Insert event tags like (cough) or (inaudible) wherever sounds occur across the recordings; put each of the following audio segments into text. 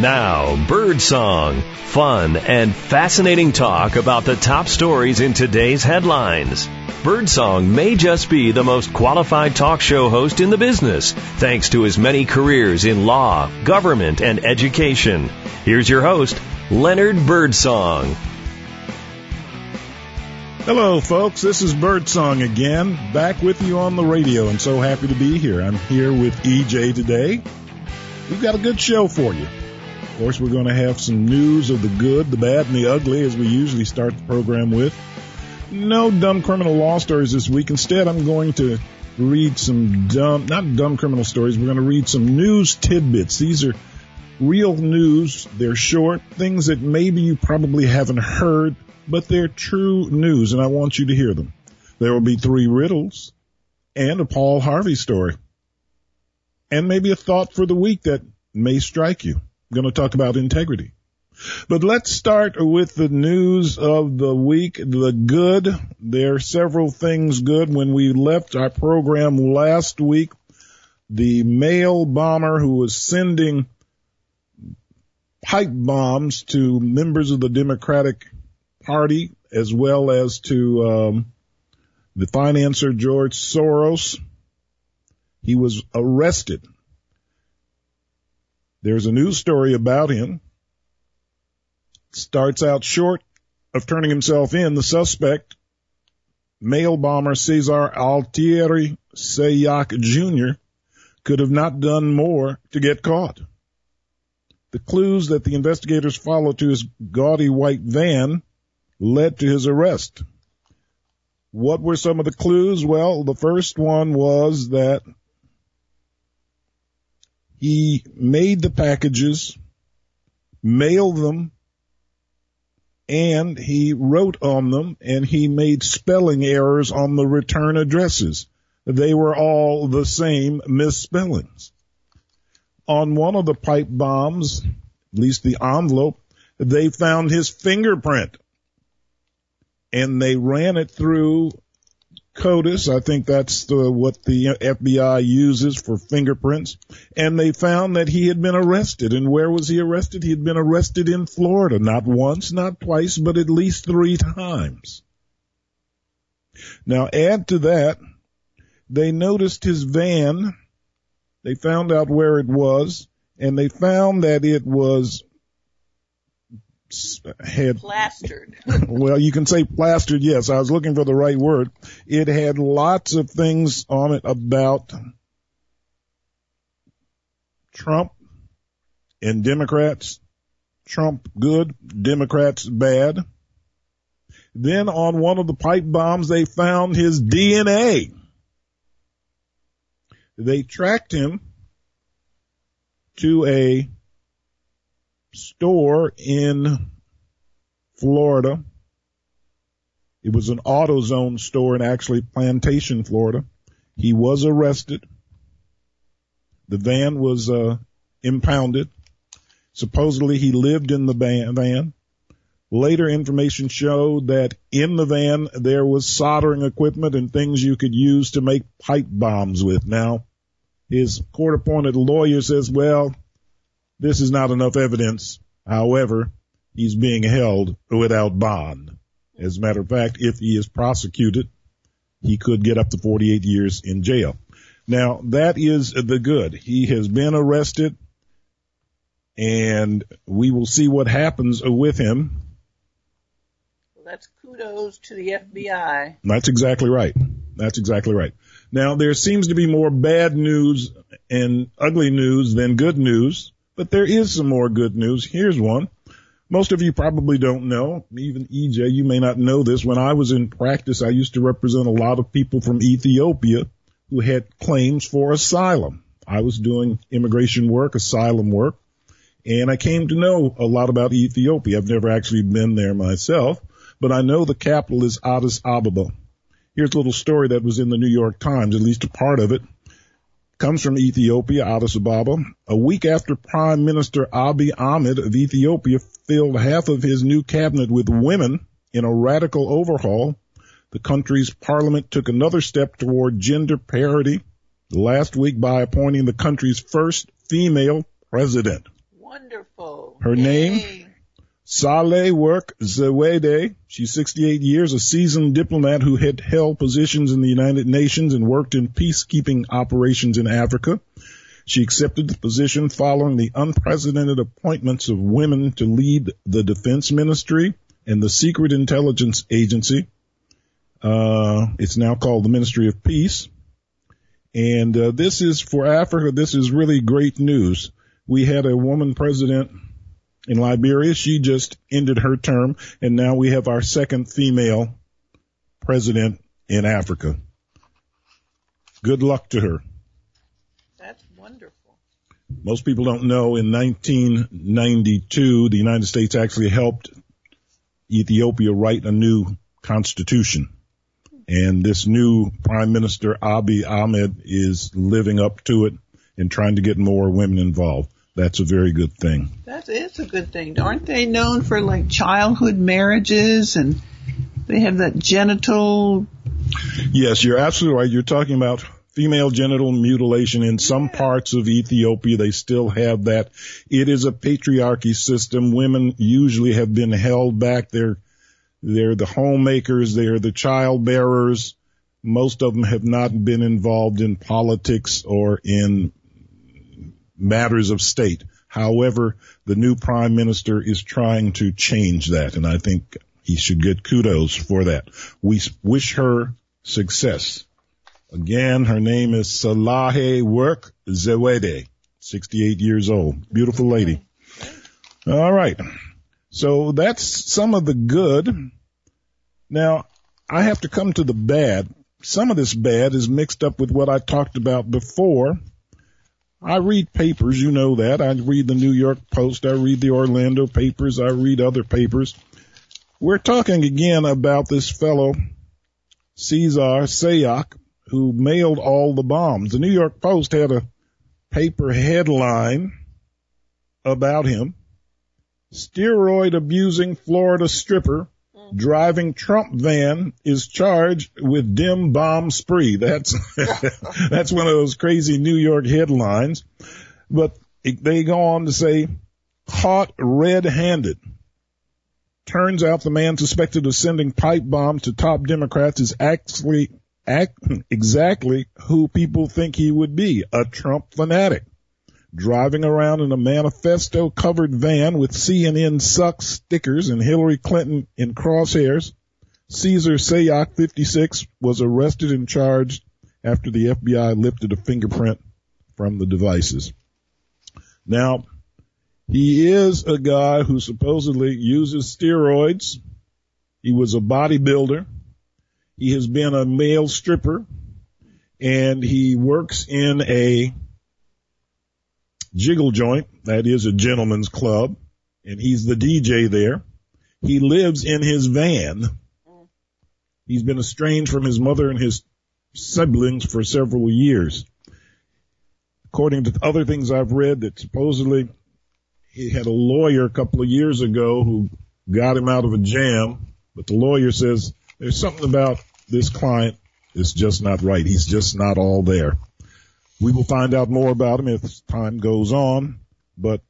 Now, Birdsong. Fun and fascinating talk about the top stories in today's headlines. Birdsong may just be the most qualified talk show host in the business, thanks to his many careers in law, government, and education. Here's your host, Leonard Birdsong. Hello, folks. This is Birdsong again, back with you on the radio, and so happy to be here. I'm here with EJ today. We've got a good show for you. Of course, we're going to have some news of the good, the bad, and the ugly as we usually start the program with. No dumb criminal law stories this week. Instead, I'm going to read some dumb, not dumb criminal stories. We're going to read some news tidbits. These are real news. They're short, things that maybe you probably haven't heard, but they're true news, and I want you to hear them. There will be three riddles and a Paul Harvey story. And maybe a thought for the week that may strike you. Going to talk about integrity. But let's start with the news of the week, the good. There are several things good. When we left our program last week, the mail bomber who was sending pipe bombs to members of the Democratic Party as well as to um, the financier George Soros, he was arrested there's a news story about him. Starts out short of turning himself in. The suspect, mail bomber Cesar Altieri Sayoc Jr., could have not done more to get caught. The clues that the investigators followed to his gaudy white van led to his arrest. What were some of the clues? Well, the first one was that he made the packages, mailed them, and he wrote on them and he made spelling errors on the return addresses. They were all the same misspellings. On one of the pipe bombs, at least the envelope, they found his fingerprint and they ran it through CODIS. I think that's the, what the FBI uses for fingerprints. And they found that he had been arrested. And where was he arrested? He had been arrested in Florida, not once, not twice, but at least three times. Now add to that, they noticed his van. They found out where it was and they found that it was had plastered. (laughs) well, you can say plastered. Yes, I was looking for the right word. It had lots of things on it about Trump and Democrats. Trump good, Democrats bad. Then on one of the pipe bombs, they found his DNA. They tracked him to a store in Florida. It was an AutoZone store in actually Plantation, Florida. He was arrested. The van was uh, impounded. Supposedly he lived in the van. Later information showed that in the van there was soldering equipment and things you could use to make pipe bombs with. Now, his court appointed lawyer says, well, this is not enough evidence. However, he's being held without bond. As a matter of fact, if he is prosecuted, he could get up to 48 years in jail. Now, that is the good. He has been arrested and we will see what happens with him. Well, that's kudos to the FBI. That's exactly right. That's exactly right. Now, there seems to be more bad news and ugly news than good news. But there is some more good news. Here's one. Most of you probably don't know, even EJ, you may not know this. When I was in practice, I used to represent a lot of people from Ethiopia who had claims for asylum. I was doing immigration work, asylum work, and I came to know a lot about Ethiopia. I've never actually been there myself, but I know the capital is Addis Ababa. Here's a little story that was in the New York Times, at least a part of it comes from Ethiopia, Addis Ababa. A week after Prime Minister Abiy Ahmed of Ethiopia filled half of his new cabinet with women in a radical overhaul, the country's parliament took another step toward gender parity last week by appointing the country's first female president. wonderful. Her Yay. name? Saleh Work Zawede. She's 68 years, a seasoned diplomat who had held positions in the United Nations and worked in peacekeeping operations in Africa. She accepted the position following the unprecedented appointments of women to lead the defense ministry and the secret intelligence agency. Uh, it's now called the Ministry of Peace. And uh, this is for Africa. This is really great news. We had a woman president in Liberia. She just ended her term, and now we have our second female president in Africa. Good luck to her. That's wonderful. Most people don't know in 1992, the United States actually helped Ethiopia write a new constitution. And this new Prime Minister Abiy Ahmed is living up to it and trying to get more women involved. That's a very good thing. That is a good thing. Aren't they known for like childhood marriages and they have that genital? Yes, you're absolutely right. You're talking about female genital mutilation in some parts of Ethiopia. They still have that. It is a patriarchy system. Women usually have been held back. They're, they're the homemakers. They're the child bearers. Most of them have not been involved in politics or in matters of state. However, the new prime minister is trying to change that, and I think he should get kudos for that. We wish her success. Again, her name is Salahe Work Zewede, 68 years old. Beautiful lady. All right. So that's some of the good. Now, I have to come to the bad. Some of this bad is mixed up with what I talked about before. I read papers, you know that. I read the New York Post, I read the Orlando papers, I read other papers. We're talking again about this fellow, Cesar Sayoc, who mailed all the bombs. The New York Post had a paper headline about him. Steroid abusing Florida stripper driving Trump van is charged with dim bomb spree. That's (laughs) that's one of those crazy New York headlines. But they go on to say caught red-handed. Turns out the man suspected of sending pipe bombs to top Democrats is actually act, exactly who people think he would be, a Trump fanatic. Driving around in a manifesto covered van with CNN sucks stickers and Hillary Clinton in crosshairs, Cesar Sayoc, 56, was arrested and charged after the FBI lifted a fingerprint from the devices. Now, he is a guy who supposedly uses steroids. He was a bodybuilder. He has been a male stripper and he works in a jiggle joint. That is a gentleman's club and he's the DJ there. He lives in his van. He's been estranged from his mother and his siblings for several years. According to other things I've read that supposedly he had a lawyer a couple of years ago who got him out of a jam, but the lawyer says there's something about this client is just not right. He's just not all there. We will find out more about him if time goes on, but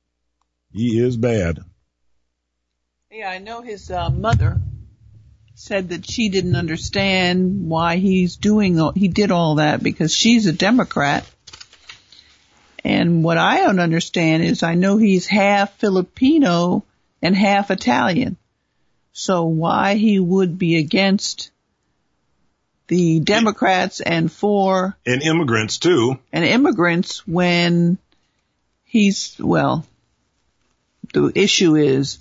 he is bad. Yeah, I know his uh, mother said that she didn't understand why he's doing he did all that because she's a Democrat. And what I don't understand is I know he's half Filipino and half Italian. So why he would be against the Democrats and for And immigrants too. and immigrants when he's, well, the issue is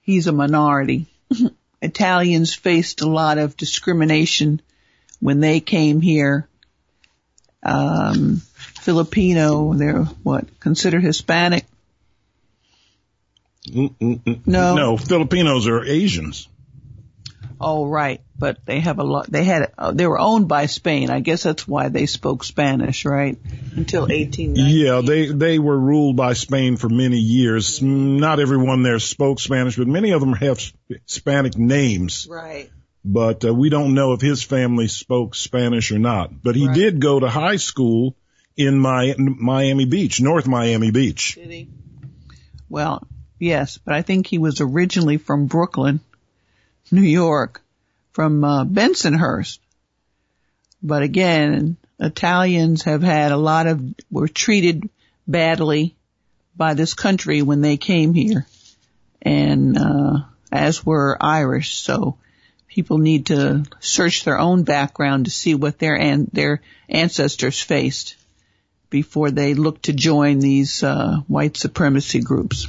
he's a minority. (laughs) Italians faced a lot of discrimination when they came here. Um, Filipino, they're what, considered Hispanic? Mm-mm-mm. No. No, Filipinos are Asians. Oh, right. But they have a lot, they had, uh, they were owned by Spain. I guess that's why they spoke Spanish, right? Until 1890. Yeah, they they were ruled by Spain for many years. Not everyone there spoke Spanish, but many of them have Hispanic names. Right. But uh, we don't know if his family spoke Spanish or not. But he Right. did go to high school in my Miami Beach, North Miami Beach. Did he? Well, yes, but I think he was originally from Brooklyn, New York, from uh, Bensonhurst. But again, Italians have had a lot of, were treated badly by this country when they came here. And, uh, as were Irish. So people need to search their own background to see what their, an- their ancestors faced before they look to join these, uh, white supremacy groups.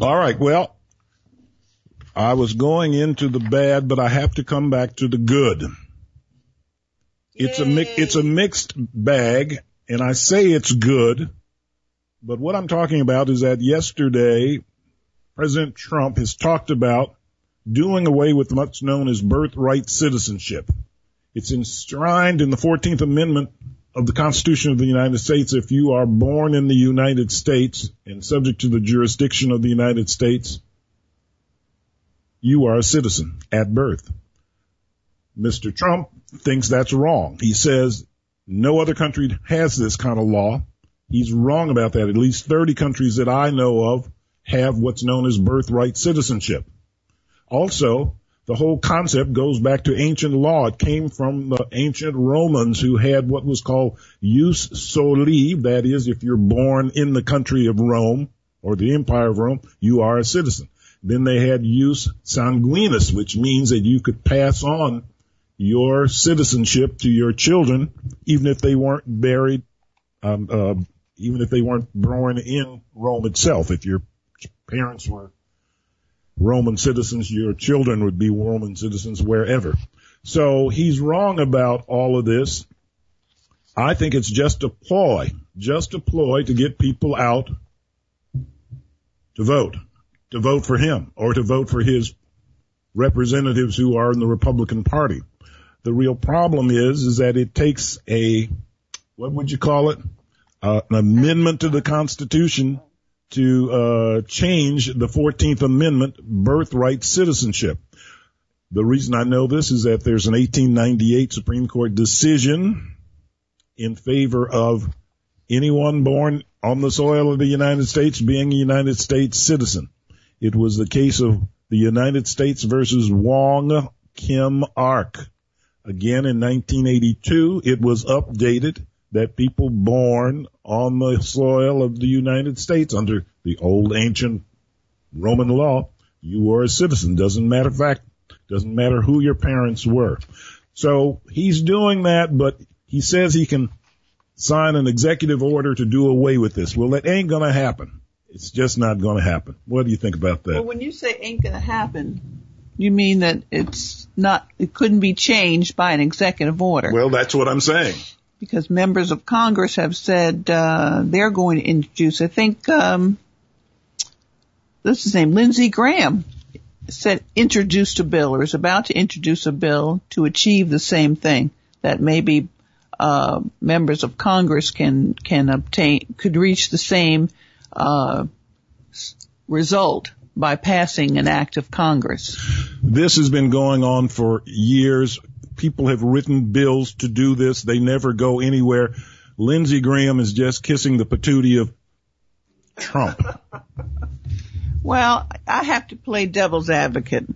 All right. Well, I was going into the bad, but I have to come back to the good. It's a mi- it's a mixed bag, and I say it's good, but what I'm talking about is that yesterday, President Trump has talked about doing away with what's known as birthright citizenship. It's enshrined in the 14th Amendment of the Constitution of the United States. If you are born in the United States and subject to the jurisdiction of the United States, you are a citizen at birth. Mr. Trump thinks that's wrong. He says no other country has this kind of law. He's wrong about that. At least 30 countries that I know of have what's known as birthright citizenship. Also, the whole concept goes back to ancient law. It came from the ancient Romans who had what was called jus soli. That is, if you're born in the country of Rome or the empire of Rome, you are a citizen. Then they had jus sanguinis, which means that you could pass on your citizenship to your children, even if they weren't buried, um, uh, even if they weren't born in Rome itself. If your parents were Roman citizens, your children would be Roman citizens wherever. So he's wrong about all of this. I think it's just a ploy, just a ploy to get people out to vote, to vote for him or to vote for his representatives who are in the Republican Party. The real problem is, is that it takes a, what would you call it? Uh, an amendment to the Constitution to uh, change the 14th Amendment birthright citizenship. The reason I know this is that there's an 1898 Supreme Court decision in favor of anyone born on the soil of the United States being a United States citizen. It was the case of the United States versus Wong Kim Ark. Again in 1982, it was updated that people born on the soil of the United States under the old ancient Roman law, you were a citizen. Doesn't matter fact, doesn't matter who your parents were. So he's doing that, but he says he can sign an executive order to do away with this. Well, it ain't gonna happen. It's just not gonna happen. What do you think about that? Well, when you say ain't gonna happen, you mean that it's not, it couldn't be changed by an executive order. Well, that's what I'm saying. because members of Congress have said uh, they're going to introduce. I think um, this is his name, Lindsey Graham, said introduced a bill or is about to introduce a bill to achieve the same thing. That maybe uh, members of Congress can can obtain could reach the same uh, result by passing an act of Congress. This has been going on for years. People have written bills to do this. They never go anywhere. Lindsey Graham is just kissing the patootie of Trump. (laughs) Well, I have to play devil's advocate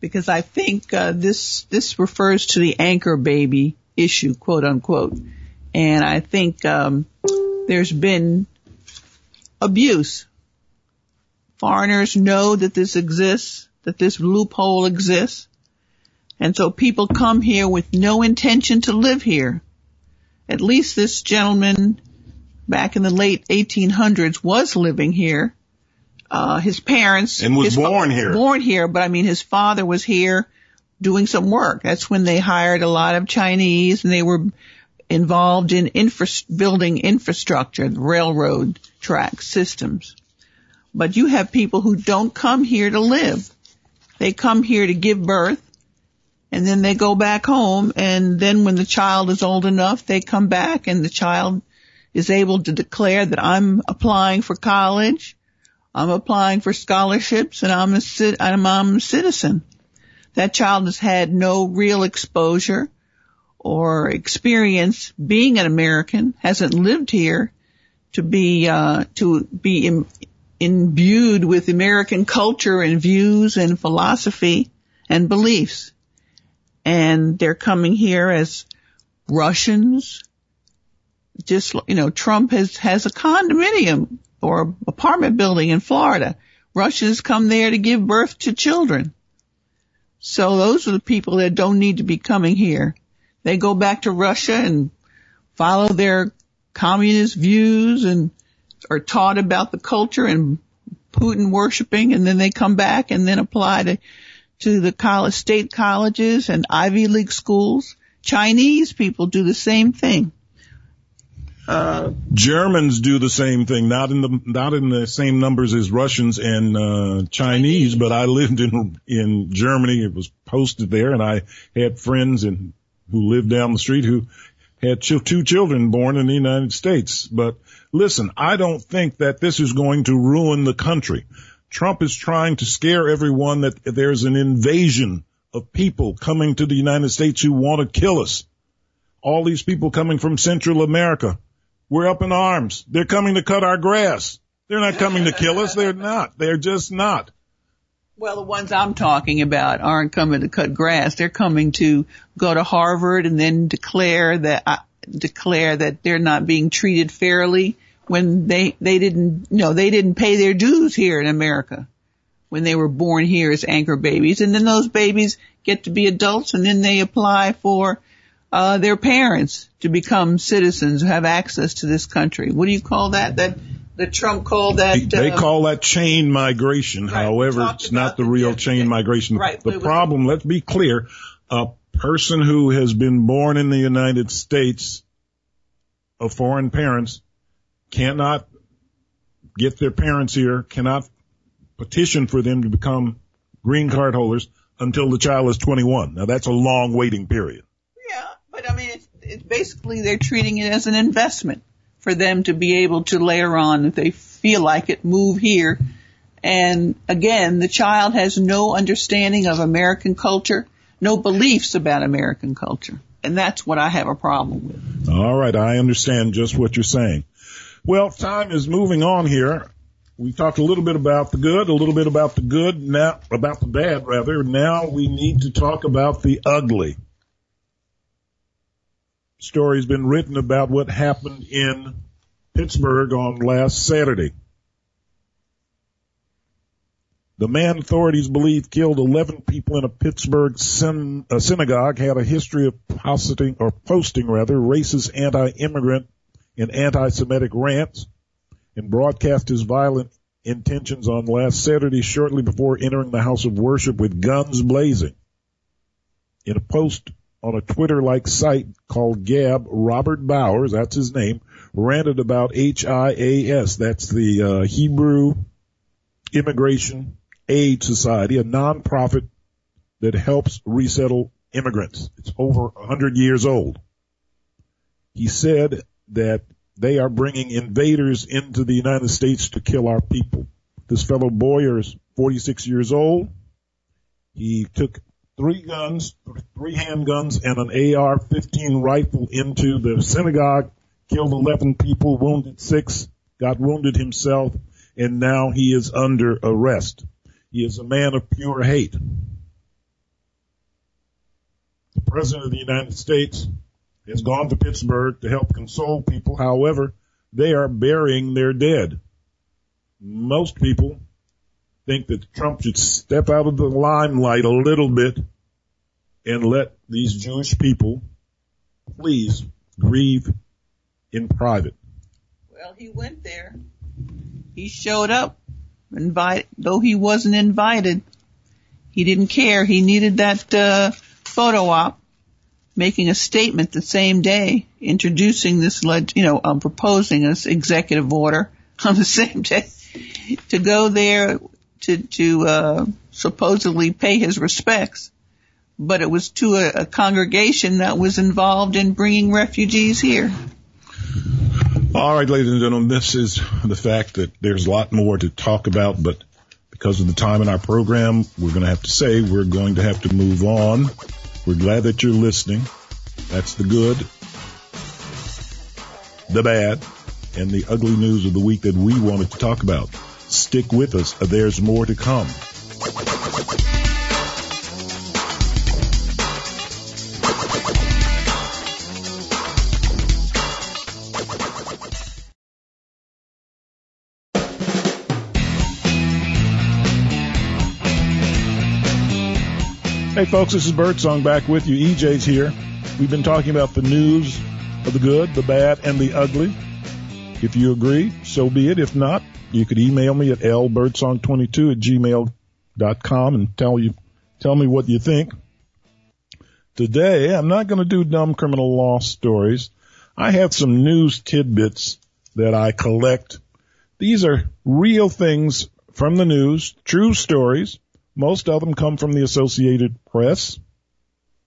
because I think uh, this this refers to the anchor baby issue, quote unquote, and I think um, there's been abuse. Foreigners know that this exists, that this loophole exists, and so people come here with no intention to live here. At least this gentleman back in the late 1800s was living here uh, his parents And was born here. Born here, but I mean, his father was here doing some work. That's when they hired a lot of Chinese, and they were involved in infra- building infrastructure, railroad track systems. But you have people who don't come here to live. They come here to give birth, and then they go back home, and then when the child is old enough, they come back, and the child is able to declare that I'm applying for college. I'm applying for scholarships and I'm a, I'm, I'm a citizen. That child has had no real exposure or experience being an American, hasn't lived here to be, uh, to be in, imbued with American culture and views and philosophy and beliefs. And they're coming here as Russians. Just, you know, Trump has, has a condominium or apartment building in Florida. Russians come there to give birth to children. So those are the people that don't need to be coming here. They go back to Russia and follow their communist views and are taught about the culture and Putin worshiping and then they come back and then apply to, to the college, state colleges and Ivy League schools. Chinese people do the same thing. Uh, Germans do the same thing, not in the not in the same numbers as Russians and uh, Chinese, but I lived in in Germany. It was posted there, and I had friends and who lived down the street who had two children born in the United States. But listen, I don't think that this is going to ruin the country. Trump is trying to scare everyone that there's an invasion of people coming to the United States who want to kill us. All these people coming from Central America. We're up in arms. They're coming to cut our grass. They're not coming to kill us. They're not. They're just not. Well, the ones I'm talking about aren't coming to cut grass. They're coming to go to Harvard and then declare that uh, declare that they're not being treated fairly when they they didn't you know they didn't pay their dues here in America when they were born here as anchor babies, and then those babies get to be adults, and then they apply for uh, their parents to become citizens who have access to this country. What do you call that? That that Trump called that. They uh, call that chain migration. Right, However, it's not the real chain migration. Right, the problem, let's be clear, a person who has been born in the United States of foreign parents cannot get their parents here, cannot petition for them to become green card holders until the child is 21. Now that's a long waiting period. Yeah, but I mean, it's, it's basically they're treating it as an investment for them to be able to later on, if they feel like it, move here. And again, the child has no understanding of American culture, no beliefs about American culture. And that's what I have a problem with. All right. I understand just what you're saying. Well, time is moving on here. We talked a little bit about the good, a little bit about the good, now about the bad rather. Now we need to talk about the ugly story's been written about what happened in Pittsburgh on last Saturday. The man authorities believe killed 11 people in a Pittsburgh syn- a synagogue had a history of posting or posting rather racist anti-immigrant and anti-Semitic rants and broadcast his violent intentions on last Saturday shortly before entering the house of worship with guns blazing. In a post on a Twitter-like site called Gab, Robert Bowers, that's his name, ranted about HIAS, that's the uh, Hebrew Immigration Aid Society, a nonprofit that helps resettle immigrants. It's over 100 years old. He said that they are bringing invaders into the United States to kill our people. This fellow Boyer is 46 years old. He took three guns, three handguns, and an AR-15 rifle into the synagogue, killed 11 people, wounded six, got wounded himself, and now he is under arrest. He is a man of pure hate. The President of the United States has gone to Pittsburgh to help console people. However, they are burying their dead. Most people think that Trump should step out of the limelight a little bit and let these Jewish people please grieve in private. Well, he went there. He showed up, invite, though he wasn't invited. He didn't care. He needed that uh, photo op, making a statement the same day, introducing this, you know, um, proposing this executive order (laughs) on the same day to go there to to uh, supposedly pay his respects, but it was to a, a congregation that was involved in bringing refugees here. All right, ladies and gentlemen, this is the fact that there's a lot more to talk about, but because of the time in our program, we're going to have to say we're going to have to move on. We're glad that you're listening. That's the good, the bad, and the ugly news of the week that we wanted to talk about. Stick with us. There's more to come. Hey folks, this is Birdsong back with you. EJ's here. We've been talking about the news of the good, the bad, and the ugly. If you agree, so be it. If not, you could email me at lbirdsong22 at gmail.com and tell you, tell me what you think. Today, I'm not going to do dumb criminal law stories. I have some news tidbits that I collect. These are real things from the news, true stories most of them come from the Associated Press.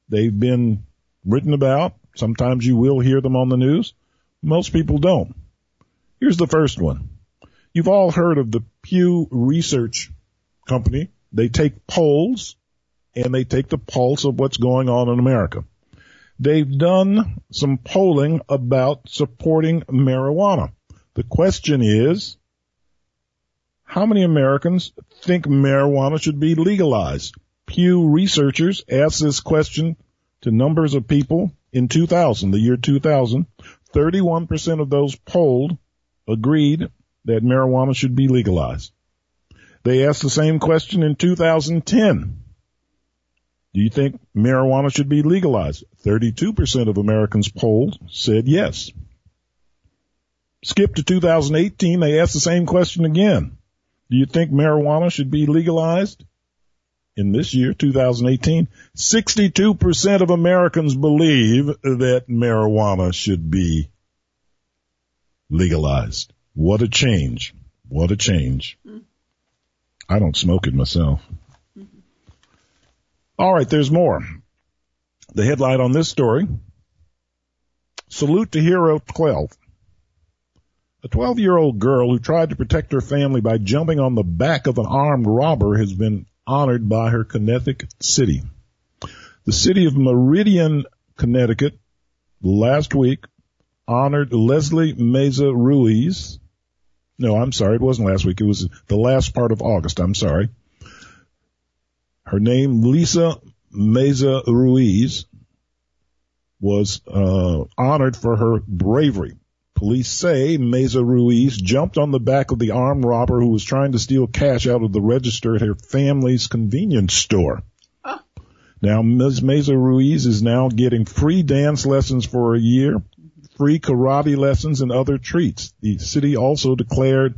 They've been written about. Sometimes you will hear them on the news. Most people don't. Here's the first one. You've all heard of the Pew Research Company. They take polls and they take the pulse of what's going on in America. They've done some polling about supporting marijuana. The question is, how many Americans think marijuana should be legalized? Pew researchers asked this question to numbers of people in 2000, the year 2000. 31% of those polled agreed that marijuana should be legalized. They asked the same question in 2010. Do you think marijuana should be legalized? 32% of Americans polled said yes. Skip to 2018, they asked the same question again. Do you think marijuana should be legalized? In this year, 2018, 62% of Americans believe that marijuana should be legalized. What a change. What a change. I don't smoke it myself. All right, there's more. The headline on this story, Salute to Hero 12. A 12 year old girl who tried to protect her family by jumping on the back of an armed robber has been honored by her Connecticut city. The city of Meriden, Connecticut last week honored Leslie Meza Ruiz. No, I'm sorry. It wasn't last week. It was the last part of August. I'm sorry. Her name, Lisa Meza Ruiz, was uh, honored for her bravery. Police say Meza Ruiz jumped on the back of the armed robber who was trying to steal cash out of the register at her family's convenience store. Now, Ms. Meza Ruiz is now getting free dance lessons for a year, free karate lessons, and other treats. The city also declared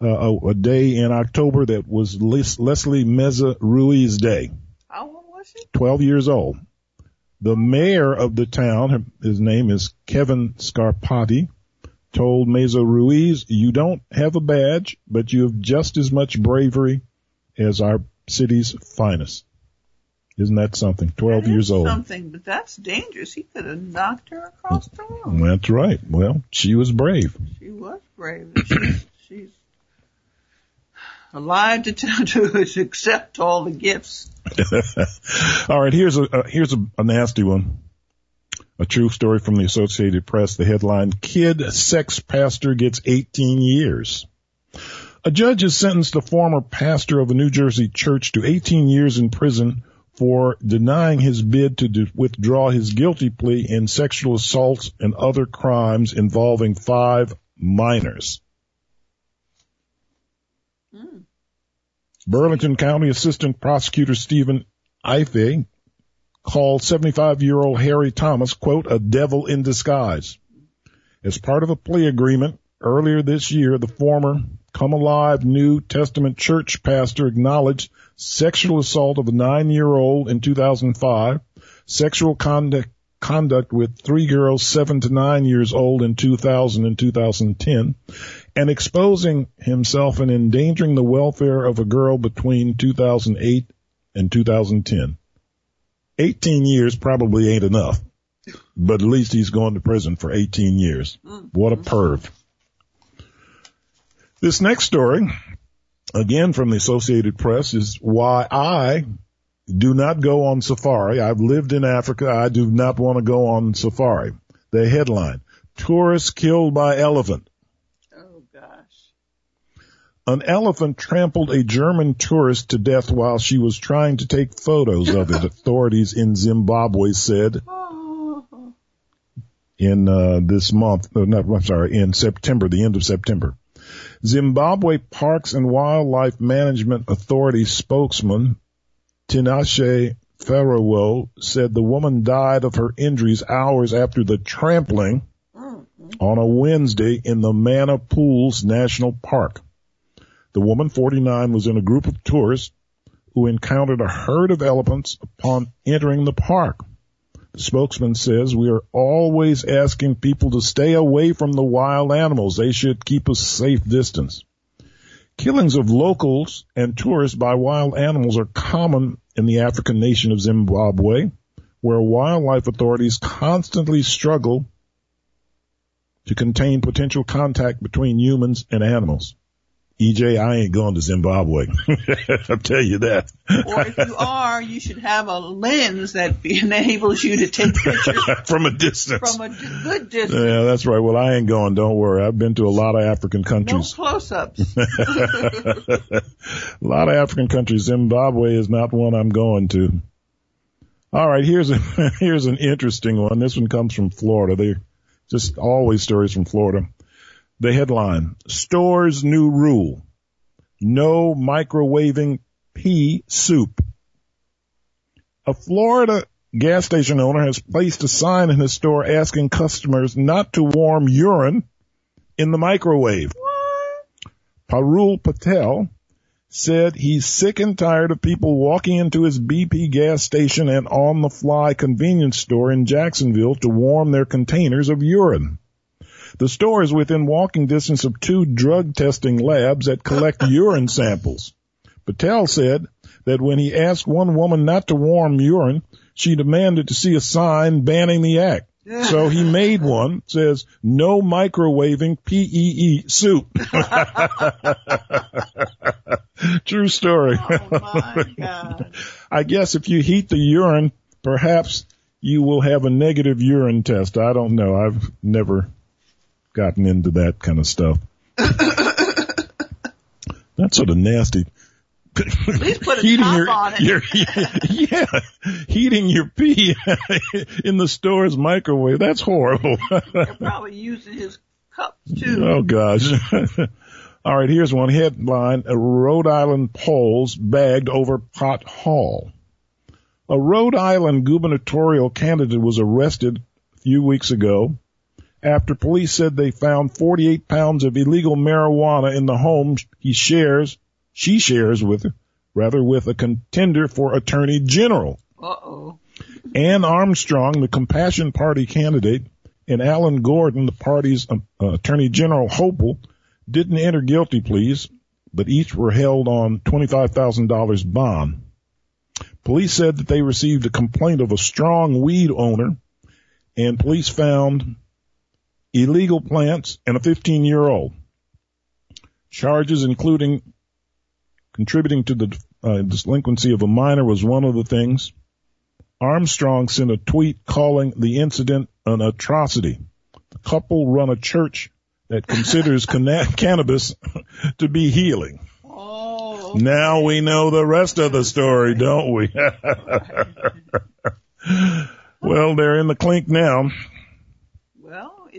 uh, a, a, day in October that was Les- Leslie Meza Ruiz Day. How old was she? 12 years old. The mayor of the town, his name is Kevin Scarpati, told Meza Ruiz, you don't have a badge, but you have just as much bravery as our city's finest. Isn't that something? Twelve that years old. Something, but that's dangerous. He could have knocked her across the room. That's right. Well, she was brave. She was brave. She's, she's alive to, to accept all the gifts. (laughs) all right. Here's a uh, here's a, a nasty one. A true story from the Associated Press. The headline, Kid Sex Pastor Gets 18 Years. A judge has sentenced a former pastor of a New Jersey church to 18 years in prison for denying his bid to do, withdraw his guilty plea in sexual assaults and other crimes involving five minors. Mm. Burlington County Assistant Prosecutor Stephen Ife called 75 year old Harry Thomas, quote, a devil in disguise. As part of a plea agreement earlier this year, the former Come Alive New Testament church pastor acknowledged sexual assault of a nine year old in 2005, sexual conduct, conduct with three girls seven to nine years old in 2000 and 2010, and exposing himself and endangering the welfare of a girl between 2008 and 2010. 18 years probably ain't enough, but at least he's going to prison for 18 years. Mm, what a mm-hmm. perv. This next story, again from the Associated Press, is why I do not go on safari. I've lived in Africa. I do not want to go on safari. The headline, tourists killed by elephant. Oh gosh. An elephant trampled a German tourist to death while she was trying to take photos of it, (laughs) authorities in Zimbabwe said in uh, this month. No, not, I'm sorry, in September, the end of September. Zimbabwe Parks and Wildlife Management Authority spokesman Tinashe Farawo said the woman died of her injuries hours after the trampling on a Wednesday in the Mana Pools National Park. The woman, 49, was in a group of tourists who encountered a herd of elephants upon entering the park. Spokesman says we are always asking people to stay away from the wild animals. They should keep a safe distance. Killings of locals and tourists by wild animals are common in the African nation of Zimbabwe, where wildlife authorities constantly struggle to contain potential contact between humans and animals. EJ, I ain't going to Zimbabwe. (laughs) I'll tell you that. or if you are, you should have a lens that enables you to take pictures (laughs) from a distance. From a good distance. Yeah, that's right. Well, I ain't going. Don't worry. I've been to a lot of African countries. No close-ups. (laughs) a lot of African countries. Zimbabwe is not one I'm going to. All right, here's a here's an interesting one. This one comes from Florida. They're just always stories from Florida. The headline, store's new rule. No microwaving pea soup. A Florida gas station owner has placed a sign in his store asking customers not to warm urine in the microwave. What? Parul Patel said he's sick and tired of people walking into his BP gas station and on the fly convenience store in Jacksonville to warm their containers of urine. The store is within walking distance of two drug testing labs that collect (laughs) urine samples. Patel said that when he asked one woman not to warm urine, she demanded to see a sign banning the act. So he (laughs) made one, says, no microwaving PEE soup. (laughs) True story. Oh I guess if you heat the urine, perhaps you will have a negative urine test. I don't know. I've never gotten into that kind of stuff. (laughs) That's sort of nasty. At least put a heating top your, on it. Your, (laughs) yeah, heating your pee (laughs) in the store's microwave. That's horrible. They're probably using his cups too. Oh gosh. All right, here's one headline. Rhode Island polls bagged over pot haul. A Rhode Island gubernatorial candidate was arrested a few weeks ago after police said they found 48 pounds of illegal marijuana in the home he shares, she shares with, rather with a contender for attorney general. Uh-oh. Anne Armstrong, the Compassion Party candidate, and Alan Gordon, the party's uh, attorney general hopeful, didn't enter guilty pleas, but each were held on $25,000 bond. Police said that they received a complaint of a strong weed owner and police found illegal plants, and a 15 year old. Charges including contributing to the uh, delinquency of a minor was one of the things. Armstrong sent a tweet calling the incident an atrocity. The couple run a church that considers (laughs) cannabis to be healing. Oh. Now we know the rest of the story, don't we? (laughs) well, they're in the clink now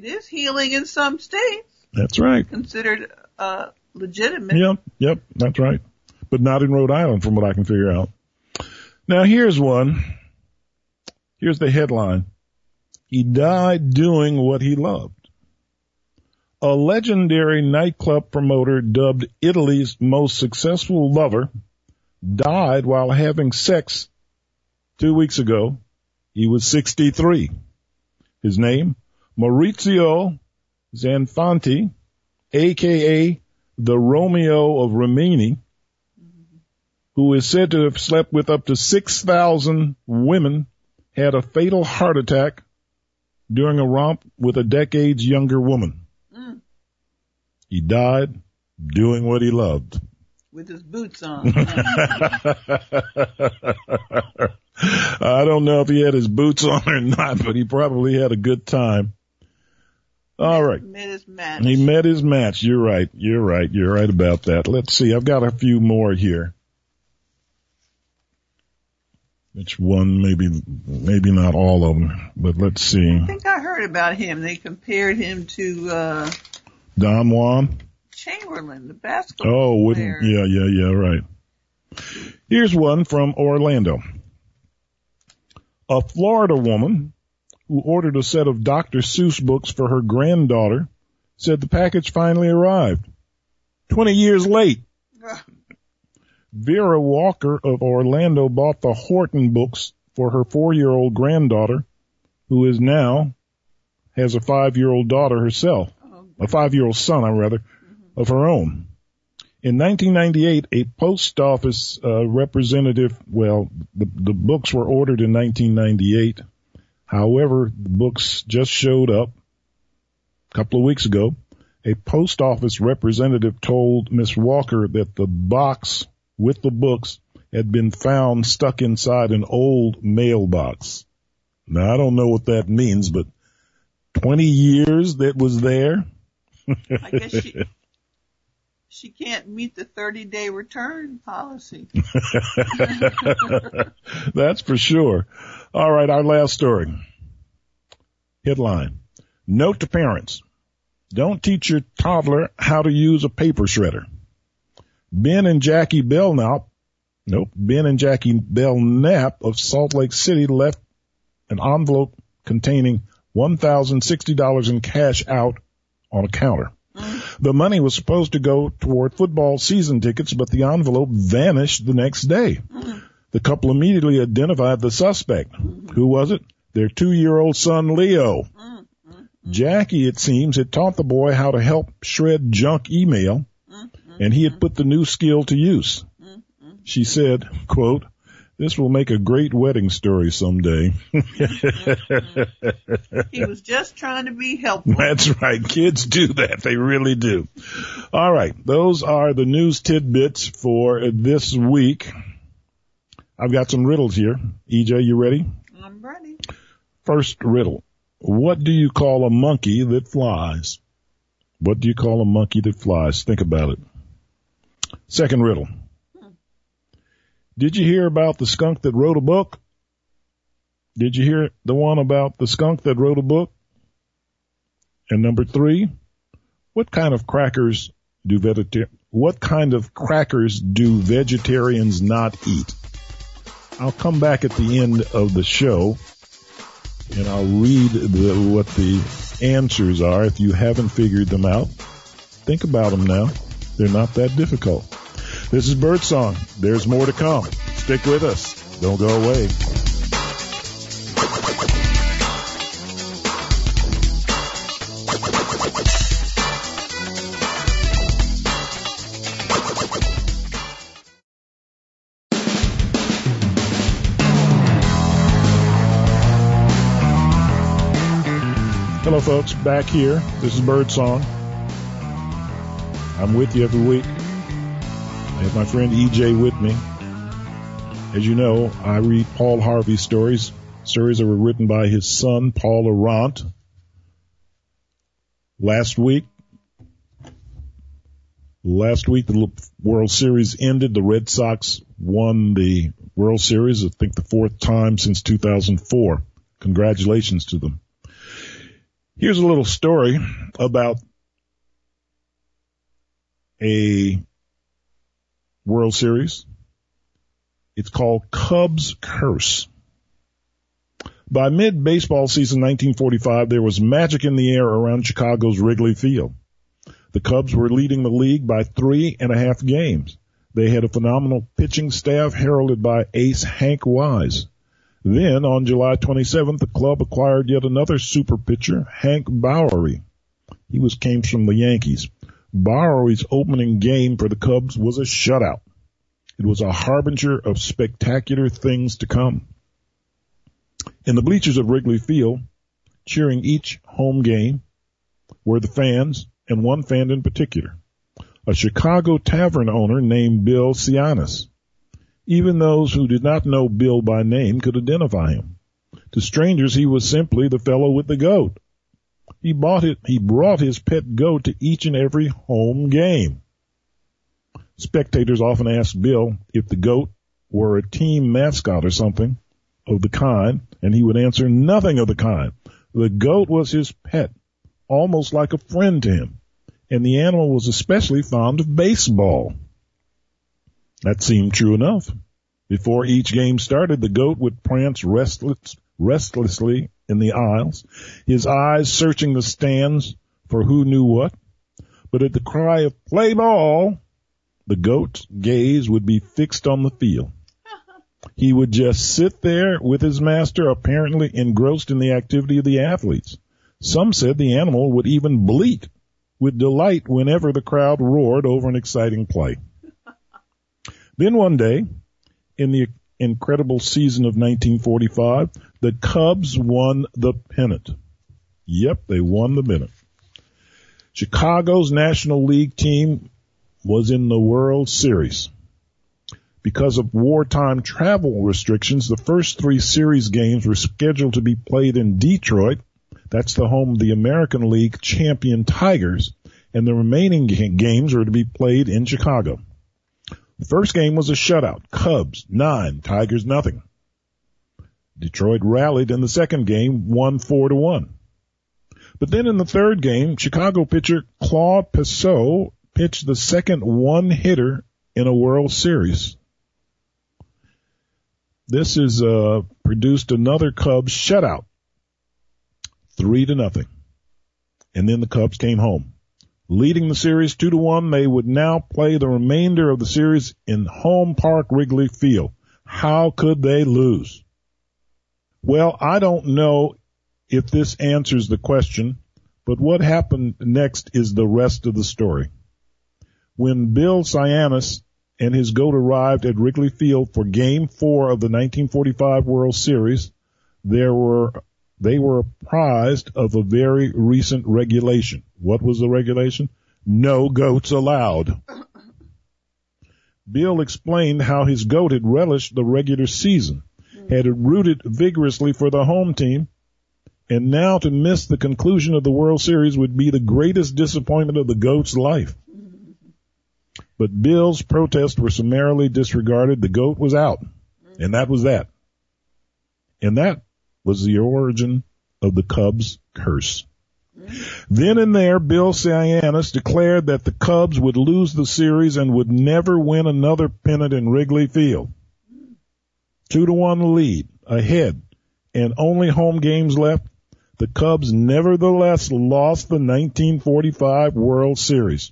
it is healing in some states. That's right. Considered uh, legitimate. Yep, yep, that's right. But not in Rhode Island, from what I can figure out. Now here's one. Here's the headline. He died doing what he loved. A legendary nightclub promoter dubbed Italy's most successful lover died while having sex two weeks ago. He was 63. His name, Maurizio Zanfanti, aka the Romeo of Rimini, who is said to have slept with up to 6,000 women, had a fatal heart attack during a romp with a decades younger woman. Mm. He died doing what he loved. With his boots on. (laughs) I don't know if he had his boots on or not, but he probably had a good time. All right. Met his match. He met his match. You're right. You're right. You're right about that. Let's see. I've got a few more here. Which one? Maybe, maybe not all of them, but let's see. I think I heard about him. They compared him to uh Don Juan. Chamberlain, the basketball Oh, player. wouldn't, yeah, yeah, yeah, right. Here's one from Orlando. A Florida woman who ordered a set of Dr. Seuss books for her granddaughter said the package finally arrived. 20 years late. (laughs) Vera Walker of Orlando bought the Horton books for her four-year-old granddaughter, who is now has a five-year-old daughter herself, Oh, a five-year-old son, I rather, of her own. In 1998, a post office uh, representative, well, the, the books were ordered in 1998. However, the books just showed up a couple of weeks ago. A post office representative told Miss Walker that the box with the books had been found stuck inside an old mailbox. Now I don't know what that means, but 20 years that was there. I guess she she can't meet the 30 day return policy. (laughs) That's for sure. All right, our last story. Headline. Note to parents. Don't teach your toddler how to use a paper shredder. Ben and Jackie Belknap, nope, Ben and Jackie Belknap of Salt Lake City left an envelope containing $1,060 in cash out on a counter. Mm. The money was supposed to go toward football season tickets, but the envelope vanished the next day. Mm. The couple immediately identified the suspect. Who was it? Their two-year-old son, Leo. Jackie, it seems, had taught the boy how to help shred junk email, and he had put the new skill to use. She said, quote, this will make a great wedding story someday. He was just trying to be (laughs) helpful. That's right. Kids do that. They really do. All right. Those are the news tidbits for this week. I've got some riddles here. EJ, you ready? I'm ready. First riddle. What do you call a monkey that flies? What do you call a monkey that flies? Think about it. Second riddle. Did you hear about the skunk that wrote a book? Did you hear the one about the skunk that wrote a book? And number three, what kind of crackers do vegeta- what kind of crackers do vegetarians not eat? I'll come back at the end of the show and I'll read the, what the answers are if you haven't figured them out. Think about them now. They're not that difficult. This is Birdsong. There's more to come. Stick with us. Don't go away. Folks, back here. This is Birdsong. I'm with you every week. I have my friend EJ with me. As you know, I read Paul Harvey stories, stories that were written by his son, Paul Aurandt. Last week, last week the World Series ended. The Red Sox won the World Series, I think the fourth time since 2004. Congratulations to them. Here's a little story about a World Series. It's called Cubs Curse. By mid baseball season 1945, there was magic in the air around Chicago's Wrigley Field. The Cubs were leading the league by three and a half games. They had a phenomenal pitching staff heralded by ace Hank Wyse. Then on July 27th, the club acquired yet another super pitcher, Hank Borowy. He was came from the Yankees. Borowy's opening game for the Cubs was a shutout. It was a harbinger of spectacular things to come. In the bleachers of Wrigley Field, cheering each home game, were the fans, and one fan in particular, a Chicago tavern owner named Bill Sianis. Even those who did not know Bill by name could identify him. To strangers, he was simply the fellow with the goat. He bought it, he brought his pet goat to each and every home game. Spectators often asked Bill if the goat were a team mascot or something of the kind, and he would answer nothing of the kind. The goat was his pet, almost like a friend to him, and the animal was especially fond of baseball. That seemed true enough. Before each game started, the goat would prance restless, restlessly in the aisles, his eyes searching the stands for who knew what. But at the cry of play ball, the goat's gaze would be fixed on the field. He would just sit there with his master apparently engrossed in the activity of the athletes. Some said the animal would even bleat with delight whenever the crowd roared over an exciting play. Then one day, in the incredible season of 1945, the Cubs won the pennant. Yep, they won the pennant. Chicago's National League team was in the World Series. Because of wartime travel restrictions, the first three series games were scheduled to be played in Detroit. That's the home of the American League champion Tigers. And the remaining games were to be played in Chicago. The first game was a shutout. Cubs, nine. Tigers, nothing. Detroit rallied in the second game, won four to one. But then in the third game, Chicago pitcher Claude Passeau pitched the second one hitter in a World Series. This has uh, produced another Cubs shutout, three to nothing, and then the Cubs came home, leading the series two to one. They would now play the remainder of the series in home park Wrigley Field. How could they lose? Well, I don't know if this answers the question, but what happened next is the rest of the story. When Bill Sianis and his goat arrived at Wrigley Field for game four of the 1945 World Series, there were, they were apprised of a very recent regulation. What was the regulation? No goats allowed. Bill explained how his goat had relished the regular season, had rooted vigorously for the home team, and now to miss the conclusion of the World Series would be the greatest disappointment of the goat's life. But Bill's protests were summarily disregarded. The goat was out. And that was that. And that was the origin of the Cubs curse. Then and there, Bill Sianis declared that the Cubs would lose the series and would never win another pennant in Wrigley Field. Two to one lead, ahead, and only home games left. The Cubs nevertheless lost the 1945 World Series.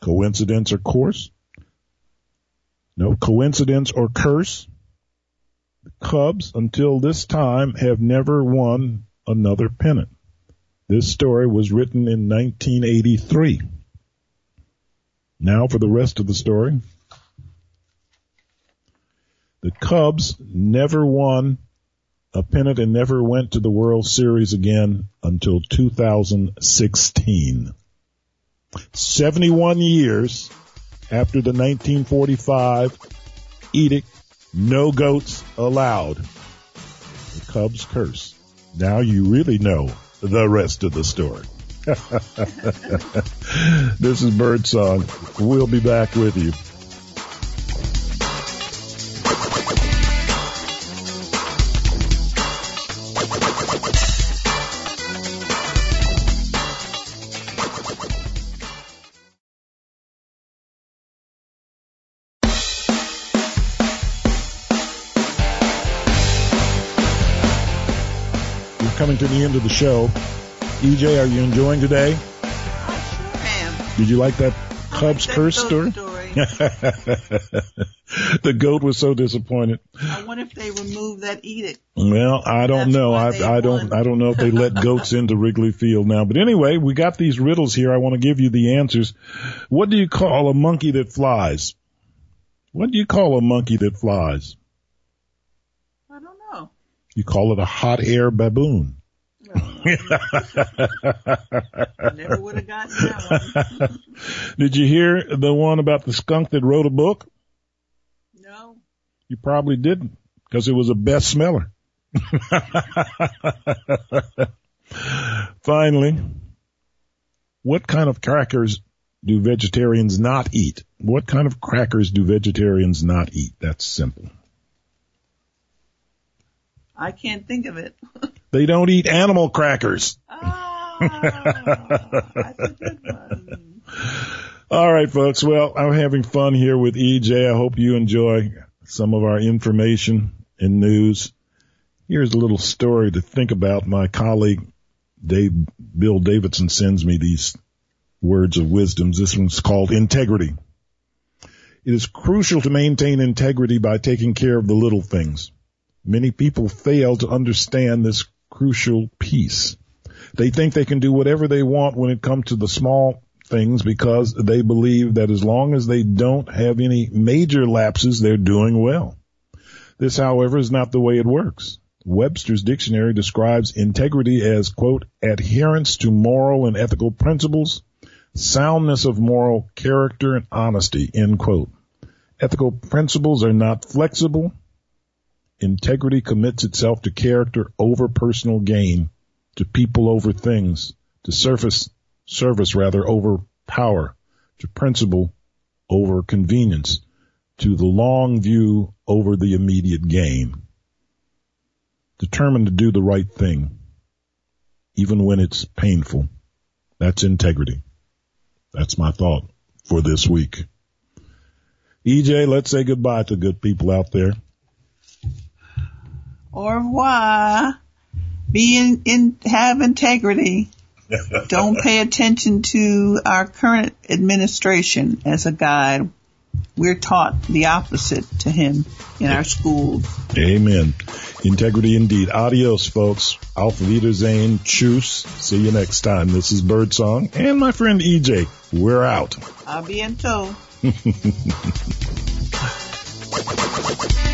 Coincidence or course? No coincidence or curse. Cubs, until this time, have never won another pennant. This story was written in 1983. Now for the rest of the story. The Cubs never won a pennant and never went to the World Series again until 2016. 71 years after the 1945 edict, no goats allowed. The Cubs curse. Now you really know the rest of the story. (laughs) this is Birdsong. We'll be back with you. The end of the show. EJ, are you enjoying today? I sure am. Did you like that Cubs That curse story? story. (laughs) the goat was so disappointed. I wonder if they removed that edict. Well, I don't That's know. I, I don't. I don't know if they let goats into Wrigley Field now. But anyway, we got these riddles here. I want to give you the answers. What do you call a monkey that flies? What do you call a monkey that flies? I don't know. You call it a hot air baboon. (laughs) Never would have gotten that one. (laughs) Did you hear the one about the skunk that wrote a book? No. You probably didn't because it was a best smeller. (laughs) Finally, what kind of crackers do vegetarians not eat? What kind of crackers do vegetarians not eat? That's simple. I can't think of it. They don't eat animal crackers. Ah, (laughs) that's a good one. All right, folks. Well, I'm having fun here with EJ. I hope you enjoy some of our information and news. Here's a little story to think about. My colleague Dave, Bill Davidson sends me these words of wisdom. This one's called integrity. It is crucial to maintain integrity by taking care of the little things. Many people fail to understand this crucial piece. They think they can do whatever they want when it comes to the small things because they believe that as long as they don't have any major lapses, they're doing well. This, however, is not the way it works. Webster's dictionary describes integrity as, quote, adherence to moral and ethical principles, soundness of moral character and honesty, end quote. Ethical principles are not flexible. Integrity commits itself to character over personal gain, to people over things, to surface, service rather over power, to principle over convenience, to the long view over the immediate gain. Determined to do the right thing, even when it's painful. That's integrity. That's my thought for this week. EJ, let's say goodbye to good people out there. Au revoir. Be in, in have integrity. (laughs) Don't pay attention to our current administration as a guide. We're taught the opposite to him in our schools. Amen. Integrity indeed. Adios, folks. Auf Wiedersehen. Tschüss. See you next time. This is Birdsong and my friend EJ. We're out. A bientôt. (laughs)